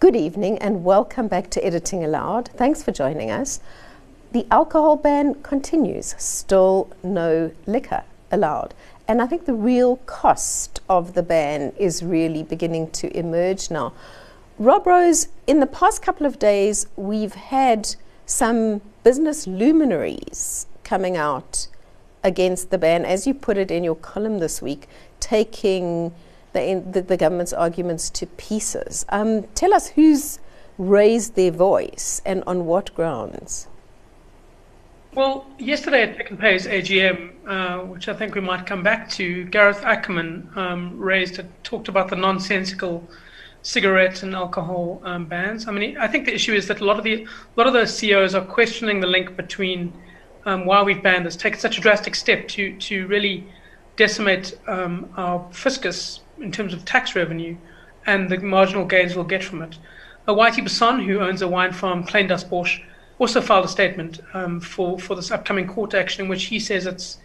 Good evening and welcome back to Editing Allowed. Thanks for joining us. The alcohol ban continues, still no liquor allowed. And I think the real cost of the ban is really beginning to emerge now. Rob Rose, in the past couple of days, we've had some business luminaries coming out against the ban, as you put it in your column this week, taking the, the, the government's arguments to pieces. Um, tell us who's raised their voice and on what grounds. Well, yesterday at Pick n Pay's AGM, uh, which I think we might come back to, Gareth Ackerman um, raised, talked about the nonsensical cigarette and alcohol um, bans. I mean, I think the issue is that a lot of the a lot of those CEOs are questioning the link between um, why we've banned this, taken such a drastic step to to really decimate um, our fiscus in terms of tax revenue and the marginal gains we'll get from it. Uh, Whitey Basson, who owns a wine farm, Kleindasbosch, also filed a statement um, for for this upcoming court action in which he says it's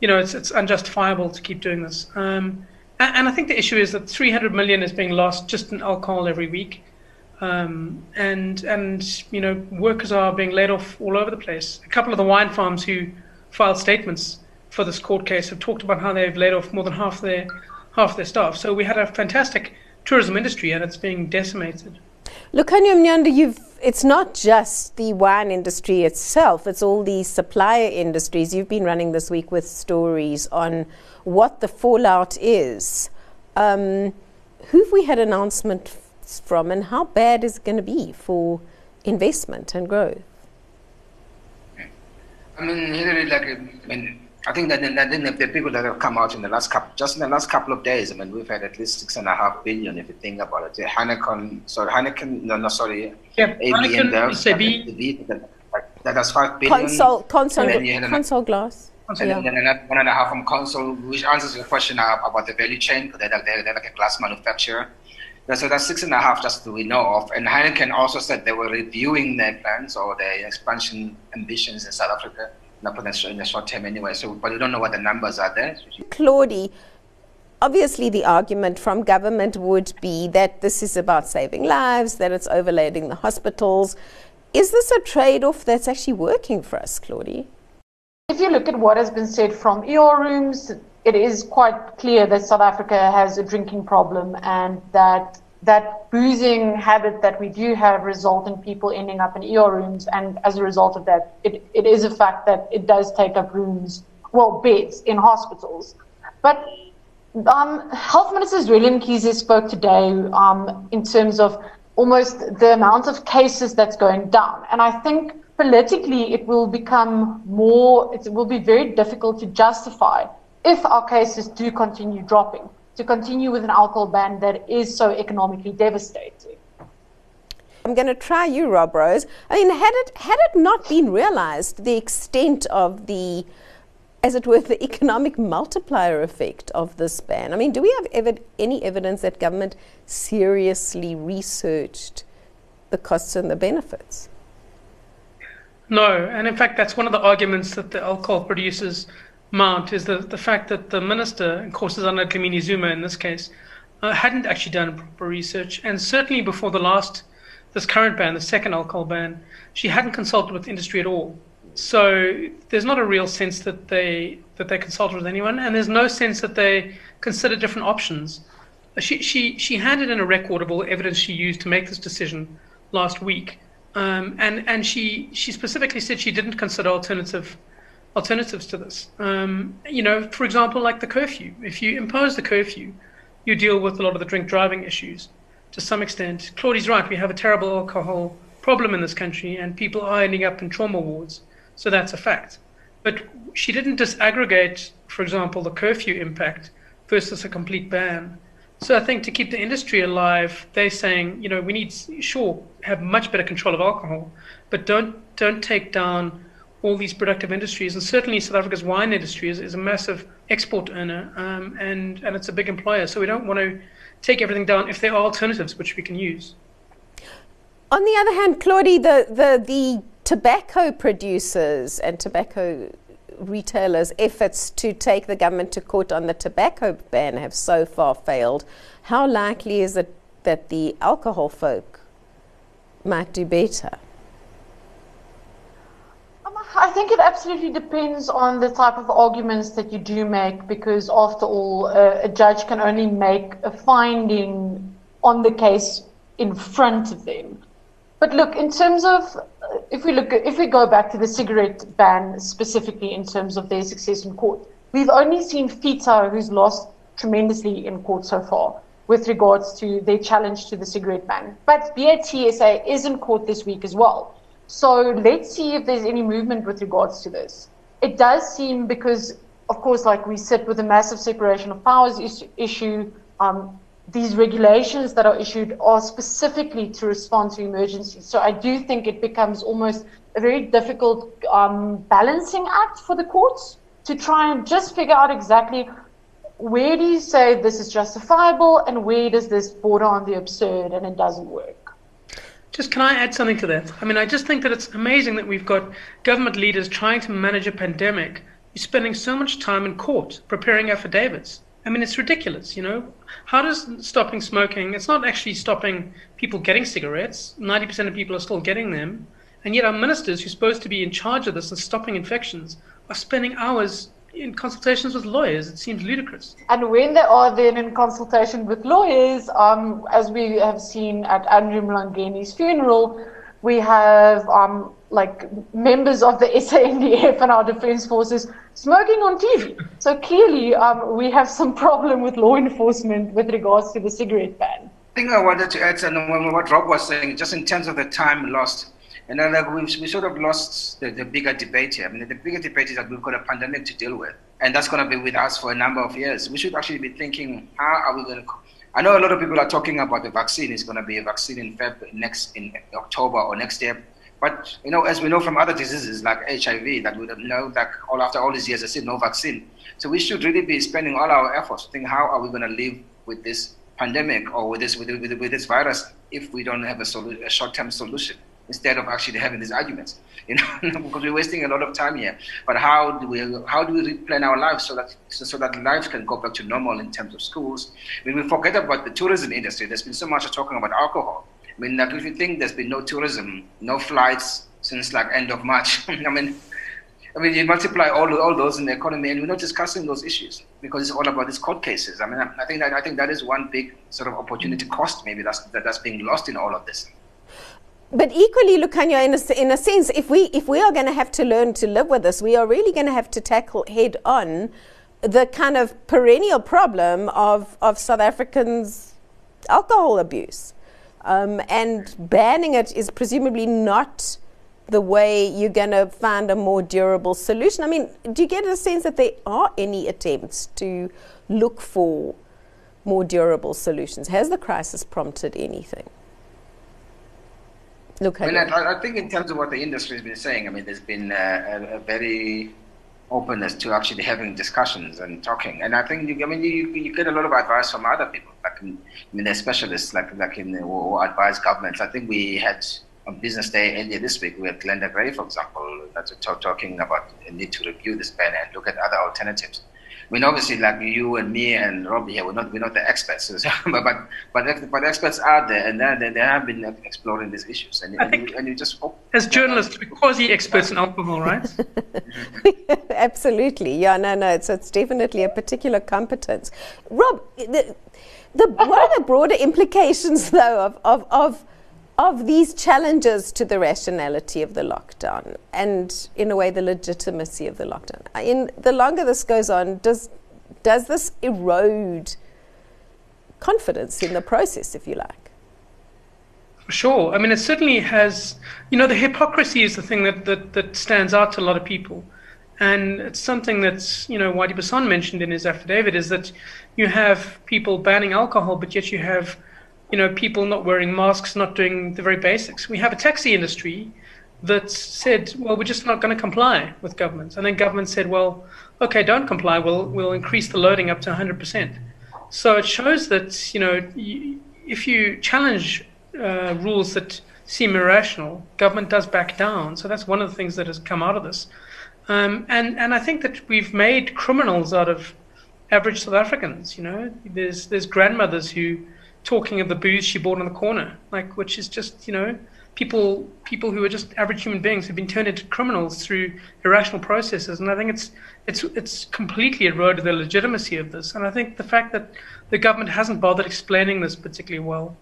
you know it's it's unjustifiable to keep doing this. Um, and, and, I think the issue is that 300 million is being lost just in alcohol every week. Um, and and you know workers are being laid off all over the place. A couple of the wine farms who filed statements for this court case have talked about how they've laid off more than half their half their staff. So we had a fantastic tourism industry, and it's being decimated. Lukhanyo Mnyanda, you've it's not just the wine industry itself, it's all the supplier industries. You've been running this week with stories on what the fallout is. Um, who have we had announcements from, and how bad is it going to be for investment and growth? I mean, like, I mean, I think that, that the people that have come out in the last couple, just in the last couple of days, I mean, we've had at least six and a half billion if you think about it. The Heineken, sorry, Heineken, no, no, sorry, yeah, Heineken, ABN, that, that has five billion. Consol, Consol, Consol glass. And yeah. then another one and a half from Consol, which answers your question about the value chain, because they're, they're, they're like a glass manufacturer. So that's six and a half just that we know of. And Heineken also said they were reviewing their plans or their expansion ambitions in South Africa not for the, in the short term anyway. So, but we don't know what the numbers are there. Claudie, obviously the argument from government would be that this is about saving lives, that it's overloading the hospitals. Is this a trade-off that's actually working for us, Claudie? If you look at what has been said from ER rooms, it is quite clear that South Africa has a drinking problem and that that boozing habit that we do have result in people ending up in ER rooms. And as a result of that, it, it is a fact that it does take up rooms, well, beds in hospitals. But um, Health Minister Zweli Mkhize spoke today um, in terms of almost the amount of cases that's going down. And I think politically it will become more, it will be very difficult to justify if our cases do continue dropping to continue with an alcohol ban that is so economically devastating. I'm going to try you, Rob Rose. I mean, had it had it not been realised the extent of the, as it were, the economic multiplier effect of this ban? I mean, do we have ev- any evidence that government seriously researched the costs and the benefits? No, and in fact, that's one of the arguments that the alcohol producers mount is the, the fact that the minister, of course, is under Dlamini Zuma in this case, uh, hadn't actually done proper research, and certainly before the last, this current ban, the second alcohol ban, she hadn't consulted with industry at all. So there's not a real sense that they that they consulted with anyone, and there's no sense that they consider different options. She she she handed in a record of all the evidence she used to make this decision last week, um, and and she she specifically said she didn't consider alternative alternatives to this. Um, you know, for example, like the curfew. If you impose the curfew, you deal with a lot of the drink driving issues to some extent. Claudie's right, we have a terrible alcohol problem in this country, and people are ending up in trauma wards. So that's a fact. But she didn't disaggregate, for example, the curfew impact versus a complete ban. So I think to keep the industry alive, they're saying, you know, we need sure have much better control of alcohol, but don't don't take down all these productive industries, and certainly South Africa's wine industry is, is a massive export earner, um, and and it's a big employer. So we don't want to take everything down if there are alternatives which we can use. On the other hand, Claudie, the the the tobacco producers and tobacco retailers' efforts to take the government to court on the tobacco ban have so far failed. How likely is it that the alcohol folk might do better? I think it absolutely depends on the type of arguments that you do make because, after all, uh, a judge can only make a finding on the case in front of them. But look, in terms of if we look if we go back to the cigarette ban specifically in terms of their success in court, we've only seen FITA, who's lost tremendously in court so far with regards to their challenge to the cigarette ban. But BATSA is in court this week as well. So let's see if there's any movement with regards to this. It does seem because, of course, like we sit with a massive separation of powers is- issue, um, these regulations that are issued are specifically to respond to emergencies. So I do think it becomes almost a very difficult um, balancing act for the courts to try and just figure out exactly where do you say this is justifiable and where does this border on the absurd and it doesn't work. Just can I add something to that? I mean, I just think that it's amazing that we've got government leaders trying to manage a pandemic, spending so much time in court preparing affidavits. I mean, it's ridiculous, you know? How does stopping smoking, it's not actually stopping people getting cigarettes. 90% of people are still getting them. And yet our ministers who are supposed to be in charge of this and stopping infections are spending hours in consultations with lawyers. It seems ludicrous. And when they are then in consultation with lawyers, um, as we have seen at Andrew Mlangeni's funeral, we have um, like members of the SANDF and our defense forces smoking on TV. So clearly, um, we have some problem with law enforcement with regards to the cigarette ban. I think I wanted to add something what Rob was saying, just in terms of the time lost. And then like, we, we sort of lost the, the bigger debate here. I mean, the bigger debate is that we've got a pandemic to deal with, and that's going to be with us for a number of years. We should actually be thinking, how are we going to? I know a lot of people are talking about the vaccine. It's going to be a vaccine in Feb next in October or next year. But you know, as we know from other diseases like HIV, that we know that all after all these years, there's still no vaccine. So we should really be spending all our efforts to think how are we going to live with this pandemic or with this with, with, with this virus if we don't have a, solu- a short-term solution instead of actually having these arguments. You know, because we're wasting a lot of time here. But how do we how do we plan our lives so that so, so that lives can go back to normal in terms of schools? I mean, we forget about the tourism industry. There's been so much talking about alcohol. I mean, like if you think there's been no tourism, no flights since like end of March. I mean. I mean, you multiply all all those in the economy, and we're not discussing those issues because it's all about these court cases. I mean, I, I think that I think that is one big sort of opportunity cost, maybe that's that, that's being lost in all of this. But equally, Lukhanyo, in a, in a sense, if we if we are going to have to learn to live with this, we are really going to have to tackle head on the kind of perennial problem of of South Africans' alcohol abuse, um, and banning it is presumably not the way you're going to find a more durable solution. I mean, do you get a sense that there are any attempts to look for more durable solutions? Has the crisis prompted anything? Look, I mean, I, I, think in terms of what the industry has been saying, I mean, there's been a, a, very openness to actually having discussions and talking. And I think, you, I mean, you, you get a lot of advice from other people, like, I mean, they're specialists, like, like in, who advise governments. I think we had on Business Day earlier this week, we had Glenda Gray, for example, that's talking about the need to review this ban and look at other alternatives. I mean, obviously, like you and me and Robbie here, we're not we're not the experts, but but but, but experts are there, and they, they have been exploring these issues, and, and, you, and you just hope as journalists, we're quasi experts in alcohol, right? Absolutely, yeah, no, no, it's it's definitely a particular competence. Rob, the, the what are the broader implications though of of, of of these challenges to the rationality of the lockdown and, in a way, the legitimacy of the lockdown. In the longer this goes on, does does this erode confidence in the process, if you like? Sure. I mean, it certainly has. You know, the hypocrisy is the thing that that, that stands out to a lot of people. And it's something that's, you know, Whitey Basson mentioned in his affidavit is that you have people banning alcohol, but yet you have you know, people not wearing masks, not doing the very basics. We have a taxi industry that said, well, we're just not going to comply with governments. And then government said, well, okay, don't comply. We'll, we'll increase the loading up to 100%. So it shows that, you know, if you challenge uh, rules that seem irrational, government does back down. So that's one of the things that has come out of this. Um, and, and I think that we've made criminals out of average South Africans. You know, there's, there's grandmothers who, talking of the booze she bought in the corner, like which is just you know people people who are just average human beings have been turned into criminals through irrational processes. And I think it's it's it's completely eroded the legitimacy of this. And I think the fact that the government hasn't bothered explaining this particularly well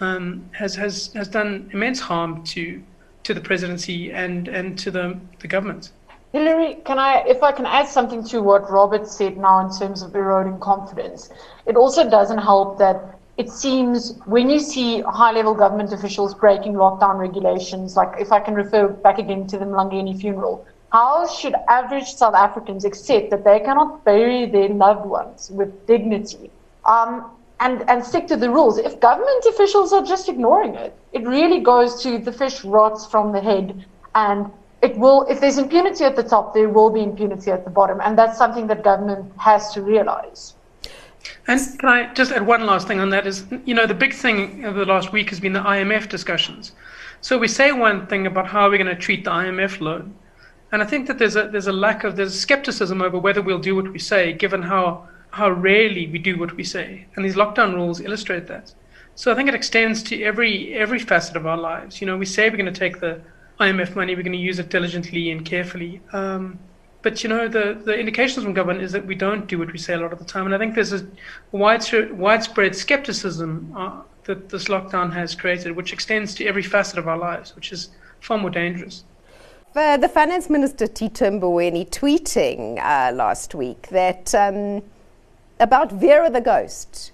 um, has has has done immense harm to to the presidency and and to the the government. Hillary, can I, if I can add something to what Robert said now in terms of eroding confidence, it also doesn't help that it seems when you see high level government officials breaking lockdown regulations, like if I can refer back again to the Mlangeni funeral, how should average South Africans accept that they cannot bury their loved ones with dignity um, and, and stick to the rules? If government officials are just ignoring it, it really goes to the fish rots from the head and it will, if there's impunity at the top, there will be impunity at the bottom. And that's something that government has to realize. And can I just add one last thing on that? Is you know the big thing of the last week has been the IMF discussions. So we say one thing about how we're going to treat the IMF loan, and I think that there's a there's a lack of there's skepticism over whether we'll do what we say, given how how rarely we do what we say, and these lockdown rules illustrate that. So I think it extends to every every facet of our lives. You know, we say we're going to take the IMF money, we're going to use it diligently and carefully. Um, but you know, the, the indications from government is that we don't do what we say a lot of the time, and I think there's a widespread, skepticism uh, that this lockdown has created, which extends to every facet of our lives, which is far more dangerous. The finance minister Tito Mboweni tweeting uh, last week that um, about Vera the ghost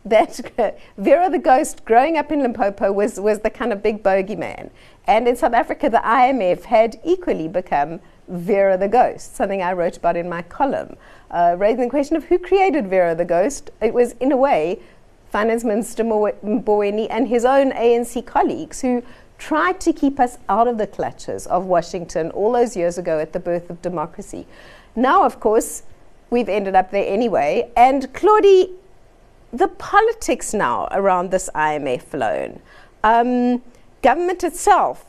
that Vera the Ghost, growing up in Limpopo, was, was the kind of big bogeyman. And in South Africa, the IMF had equally become Vera the Ghost, something I wrote about in my column, uh, raising the question of who created Vera the Ghost. It was, in a way, Finance Minister Mboweni and his own ANC colleagues who tried to keep us out of the clutches of Washington all those years ago at the birth of democracy. Now, of course, we've ended up there anyway. And Claudie, the politics now around this IMF loan. Um, government itself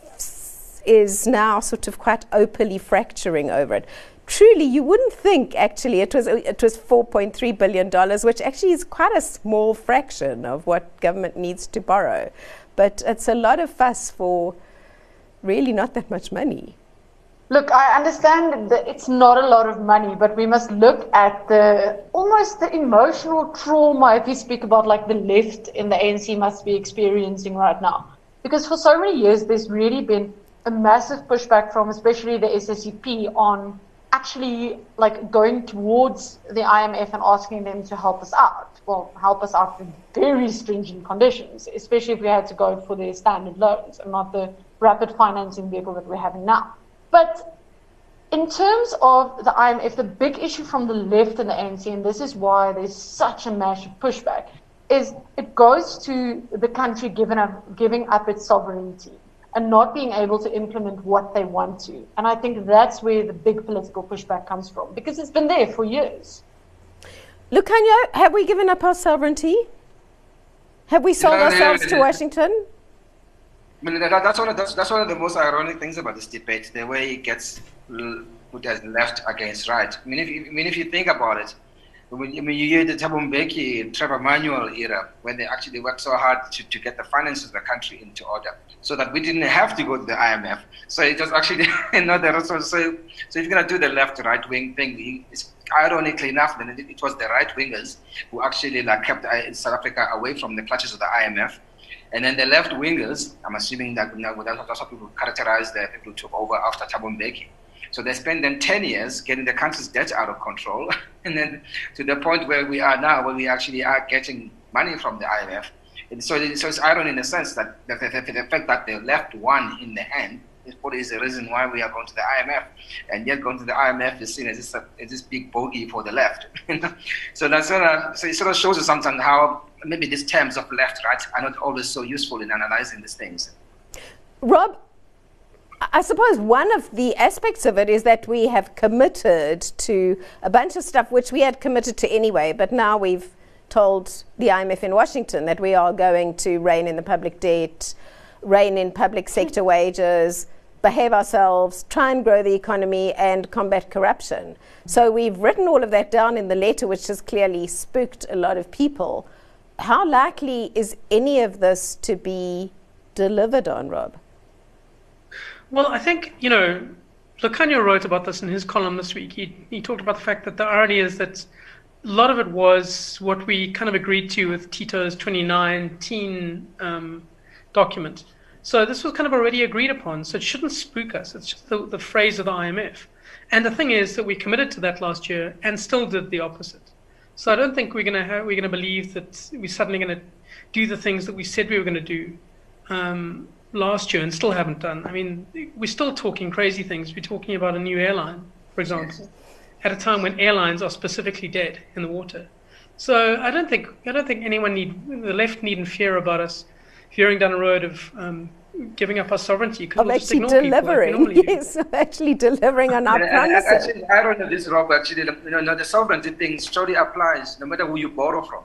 is now sort of quite openly fracturing over it. Truly, you wouldn't think actually it was it was 4.3 billion dollars, which actually is quite a small fraction of what government needs to borrow, but it's a lot of fuss for really not that much money. Look, I understand that it's not a lot of money, but we must look at the almost the emotional trauma, if you speak about like the left in the ANC must be experiencing right now. Because for so many years, there's really been a massive pushback from especially the SACP on actually like going towards the IMF and asking them to help us out. Well, help us out with very stringent conditions, especially if we had to go for the standard loans and not the rapid financing vehicle that we're having now. But in terms of the IMF, the big issue from the left and the ANC, and this is why there's such a massive pushback, is it goes to the country giving up, giving up its sovereignty and not being able to implement what they want to. And I think that's where the big political pushback comes from because it's been there for years. Lukhanyo, have we given up our sovereignty? Have we sold ourselves to Washington? I mean, that, that's, one of, that's, that's one of the most ironic things about this debate, the way it gets put as left against right. I mean, if, I mean, if you think about it, when, I mean, you hear the Thabo Mbeki, Trevor Manuel era, when they actually worked so hard to, to get the finances of the country into order, so that we didn't have to go to the IMF. So it was actually not the so, so, so if you're going to do the left right wing thing, it's ironically enough, then it, it was the right wingers who actually like kept uh, South Africa away from the clutches of the IMF and then the left wingers, I'm assuming that you know, that's how people characterize the people who took over after Thabo Mbeki. So they spent then 10 years getting the country's debt out of control, and then to the point where we are now, where we actually are getting money from the IMF. And so, so it's irony in the sense that the, the, the fact that the left won in the end is probably the reason why we are going to the IMF, and yet going to the IMF is seen as this, as this big bogey for the left. so that's sort of, so it sort of shows you sometimes how maybe these terms of left right are not always so useful in analyzing these things. Rob, I suppose one of the aspects of it is that we have committed to a bunch of stuff which we had committed to anyway, but now we've told the IMF in Washington that we are going to rein in the public debt, rein in public hmm. sector wages, behave ourselves, try and grow the economy, and combat corruption. So we've written all of that down in the letter, which has clearly spooked a lot of people. How likely is any of this to be delivered on, Rob? Well, I think, you know, Lukhanyo wrote about this in his column this week. He, he talked about the fact that the irony is that a lot of it was what we kind of agreed to with Tito's 2019 um, document. So this was kind of already agreed upon. So it shouldn't spook us. It's just the, the phrase of the IMF. And the thing is that we committed to that last year and still did the opposite. So I don't think we're going to we're to believe that we're suddenly to do the things that we said we were to do um, last year and still haven't done. I mean, we're still talking crazy things. We're talking about a new airline, for example, at a time when airlines are specifically dead in the water. So I don't think I don't think anyone need the left needn't fear about us veering down a road of um, giving up our sovereignty. Of we'll actually delivering, like yes, actually delivering on our promises. Actually, I don't know this, Rob. Actually, you know, the sovereignty thing surely applies no matter who you borrow from.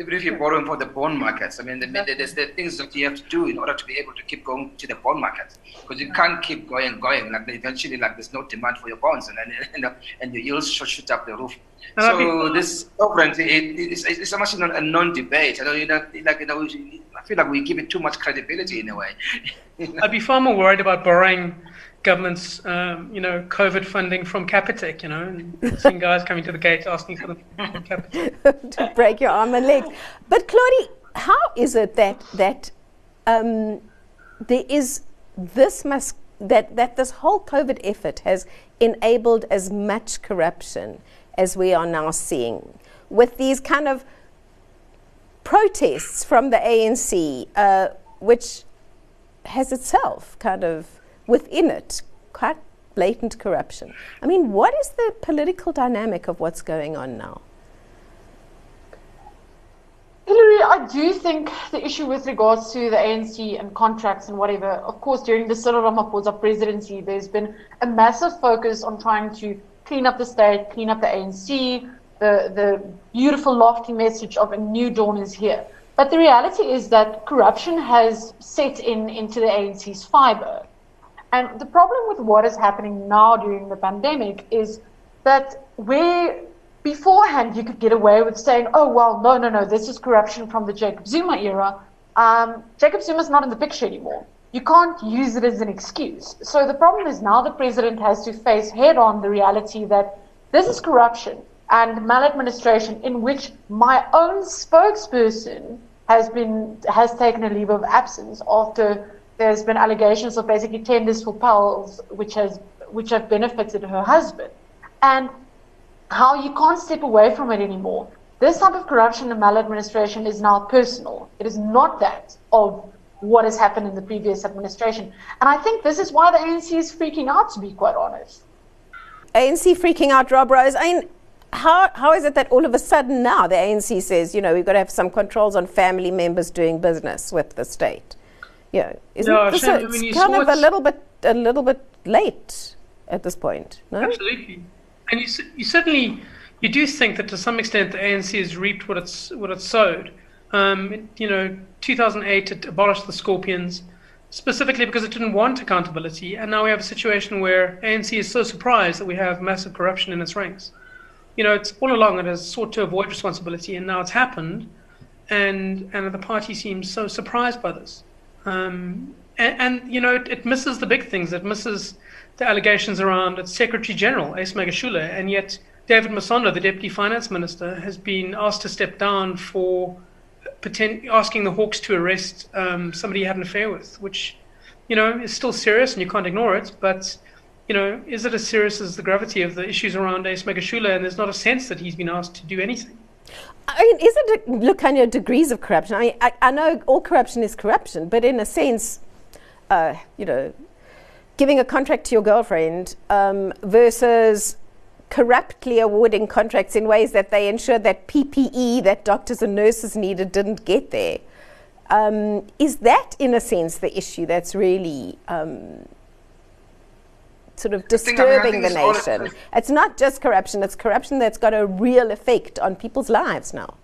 Even if you're borrowing for the bond markets, I mean, the, there's the things that you have to do in order to be able to keep going to the bond market, because you can't keep going, going. Like eventually, like there's no demand for your bonds, and then you know, and the yields should shoot up the roof. So this sovereignty, it, it's, it's much a non-debate. I know, you know, like you know, I feel like we give it too much credibility in a way. I'd be far more worried about borrowing government's, um, you know, COVID funding from Capitec, you know, and seeing guys coming to the gates asking for the Capitec. to break your arm and leg. But Claudie, how is it that that um, there is this must that that this whole COVID effort has enabled as much corruption as we are now seeing, with these kind of protests from the ANC, uh, which has itself kind of within it quite blatant corruption. I mean, what is the political dynamic of what's going on now? Hillary, I do think the issue with regards to the ANC and contracts and whatever, of course, during the Cyril Ramaphosa presidency, there's been a massive focus on trying to clean up the state, clean up the ANC, the, the beautiful, lofty message of a new dawn is here. But the reality is that corruption has set in into the ANC's fiber. And the problem with what is happening now during the pandemic is that where beforehand you could get away with saying, oh, well, no, no, no, this is corruption from the Jacob Zuma era, um, Jacob is not in the picture anymore. You can't use it as an excuse. So the problem is now the president has to face head on the reality that this is corruption and maladministration in which my own spokesperson has been has taken a leave of absence after there's been allegations of basically tenders for pearls, which has which have benefited her husband, and how you can't step away from it anymore. This type of corruption and maladministration is now personal. It is not that of what has happened in the previous administration. And I think this is why the ANC is freaking out, to be quite honest. ANC freaking out, Rob Rose. I mean, how, how is it that all of a sudden now the ANC says, you know, we've got to have some controls on family members doing business with the state? Yeah, isn't no, this a, it's kind of a little bit a little bit late at this point? No, absolutely. And you, you certainly you do think that to some extent the ANC has reaped what it's what it's sowed. Um, it, you know, 2008 it abolished the Scorpions specifically because it didn't want accountability, and now we have a situation where ANC is so surprised that we have massive corruption in its ranks. You know, it's all along it has sought to avoid responsibility, and now it's happened, and and the party seems so surprised by this. Um, and, and, you know, it, it, misses the big things. It misses the allegations around its Secretary General, Ace Magashule, and yet David Masondo, the Deputy Finance Minister, has been asked to step down for potent- asking the Hawks to arrest um, somebody he had an affair with, which, you know, is still serious and you can't ignore it. But, you know, is it as serious as the gravity of the issues around Ace Magashule? And there's not a sense that he's been asked to do anything. I mean, is it a, Lukhanyo degrees of corruption? I mean, I, I, know all corruption is corruption, but in a sense, uh, you know, giving a contract to your girlfriend um, versus corruptly awarding contracts in ways that they ensure that PPE that doctors and nurses needed didn't get there. Um, is that, in a sense, the issue that's really um, sort of disturbing the nation. It's not just corruption, it's corruption that's got a real effect on people's lives now.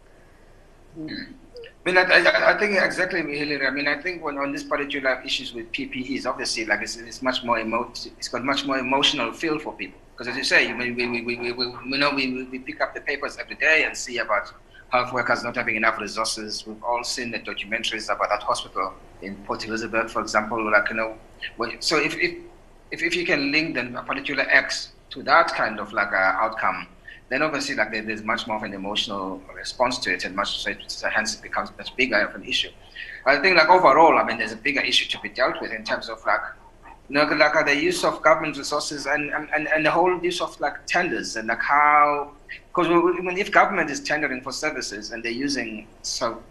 I mean, I, I, I think exactly, Hillary. I mean, I think when on this particular issues with PPEs, obviously, like it's, it's much more emo- it's got much more emotional feel for people. Because as you say, we, we, we, we, we, we know we, we pick up the papers every day and see about health workers not having enough resources. We've all seen the documentaries about that hospital in Port Elizabeth, for example. Like you know, so if, if if, if you can link then a particular X to that kind of like a outcome, then obviously like there, there's much more of an emotional response to it, and much so, it, hence it becomes much bigger of an issue. I think like overall, I mean, there's a bigger issue to be dealt with in terms of like you know, like uh, the use of government resources and, and, and the whole use of like tenders and like how, because if government is tendering for services and they're using so,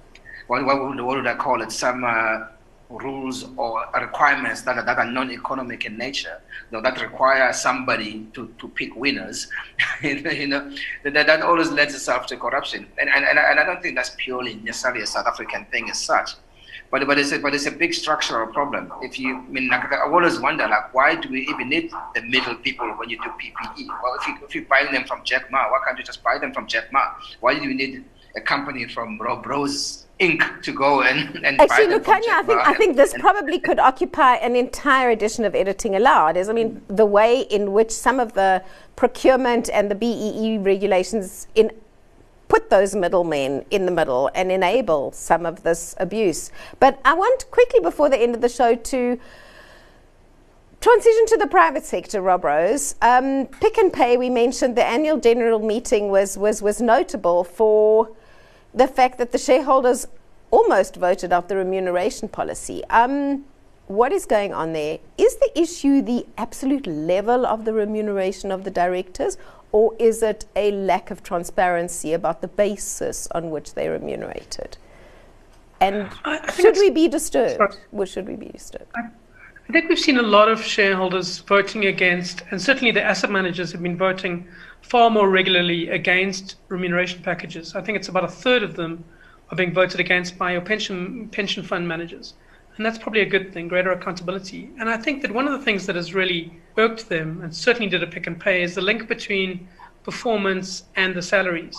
what, what, would, what would I call it? Some uh, rules or requirements that are, that are non-economic in nature, you know, that require somebody to, to pick winners, you know, that, that always lends itself to corruption. And, and, and I don't think that's purely necessarily a South African thing as such. But but it's a, but it's a big structural problem. If you I mean, like, I always wonder, like, why do we even need the middle people when you do PPE? Well, if you if you buy them from Jack Ma, why can't you just buy them from Jack Ma? Why do you need a company from Rob Rose Inc. to go and, and actually, Lukhanyo, I think I think this probably could occupy an entire edition of Editing Allowed. Is I mean, the way in which some of the procurement and the BEE regulations in put those middlemen in the middle and enable some of this abuse. But I want quickly before the end of the show to transition to the private sector, Rob Rose. Um, Pick n Pay, we mentioned the annual general meeting was, was, was notable for the fact that the shareholders almost voted out the remuneration policy. Um, what is going on there? Is the issue the absolute level of the remuneration of the directors, or is it a lack of transparency about the basis on which they're remunerated? And should we be disturbed? Or should we be disturbed? I, I think we've seen a lot of shareholders voting against, and certainly the asset managers have been voting far more regularly against remuneration packages. I think it's about a third of them are being voted against by your pension pension fund managers. And that's probably a good thing, greater accountability. And I think that one of the things that has really irked them, and certainly did a Pick n Pay, is the link between performance and the salaries.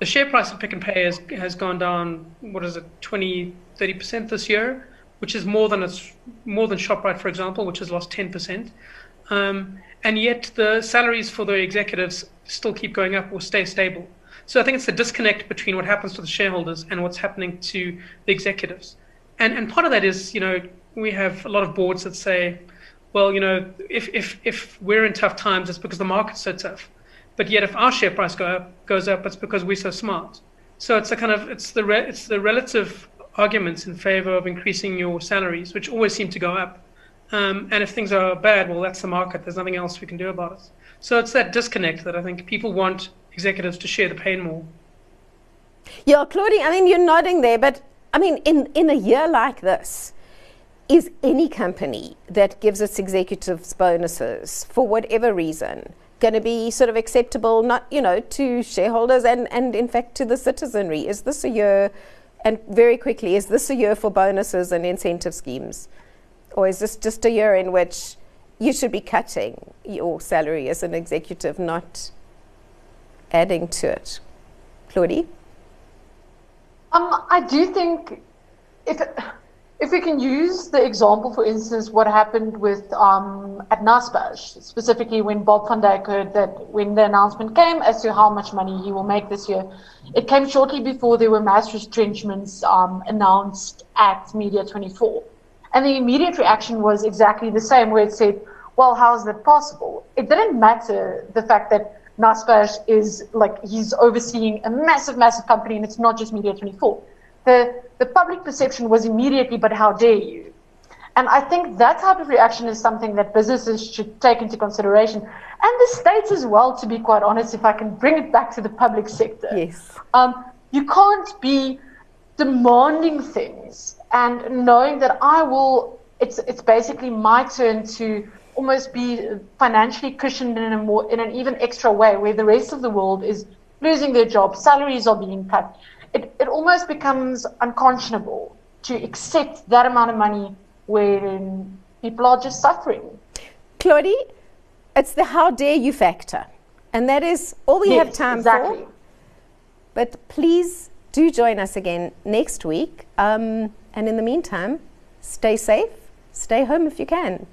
The share price of Pick n Pay has, has gone down, what is it, 20, 30% this year, which is more than, it's, more than ShopRite, for example, which has lost 10%. Um, and yet the salaries for the executives still keep going up or stay stable. So I think it's the disconnect between what happens to the shareholders and what's happening to the executives. And, and part of that is, you know, we have a lot of boards that say, well, you know, if, if, if we're in tough times, it's because the market's so tough. But yet, if our share price go up, goes up, it's because we're so smart. So it's a kind of it's the re, it's the relative arguments in favor of increasing your salaries, which always seem to go up. Um, and if things are bad, well, that's the market. There's nothing else we can do about it. So it's that disconnect that I think people want executives to share the pain more. Yeah, Claudie, I mean, you're nodding there, but I mean, in, in a year like this, is any company that gives its executives bonuses for whatever reason going to be sort of acceptable, not, you know, to shareholders and, and in fact to the citizenry? Is this a year, and very quickly, is this a year for bonuses and incentive schemes? Or is this just a year in which you should be cutting your salary as an executive, not adding to it? Claudie? Um, I do think if if we can use the example, for instance, what happened with um, at Naspers, specifically when Bob van Dijk heard that when the announcement came as to how much money he will make this year, it came shortly before there were mass retrenchments um, announced at Media 24. And the immediate reaction was exactly the same, where it said, well, how is that possible? It didn't matter the fact that Naspers is like he's overseeing a massive, massive company, and it's not just Media 24. The the public perception was immediately, but how dare you? And I think that type of reaction is something that businesses should take into consideration, and the states as well. To be quite honest, if I can bring it back to the public sector, yes, um, you can't be demanding things and knowing that I will. It's it's basically my turn to almost be financially cushioned in a more in an even extra way, where the rest of the world is losing their jobs, salaries are being cut. It it almost becomes unconscionable to accept that amount of money when people are just suffering. Claudie, it's the how dare you factor. And that is all we yes, have time exactly. for. But please do join us again next week. Um, and in the meantime, stay safe, stay home if you can.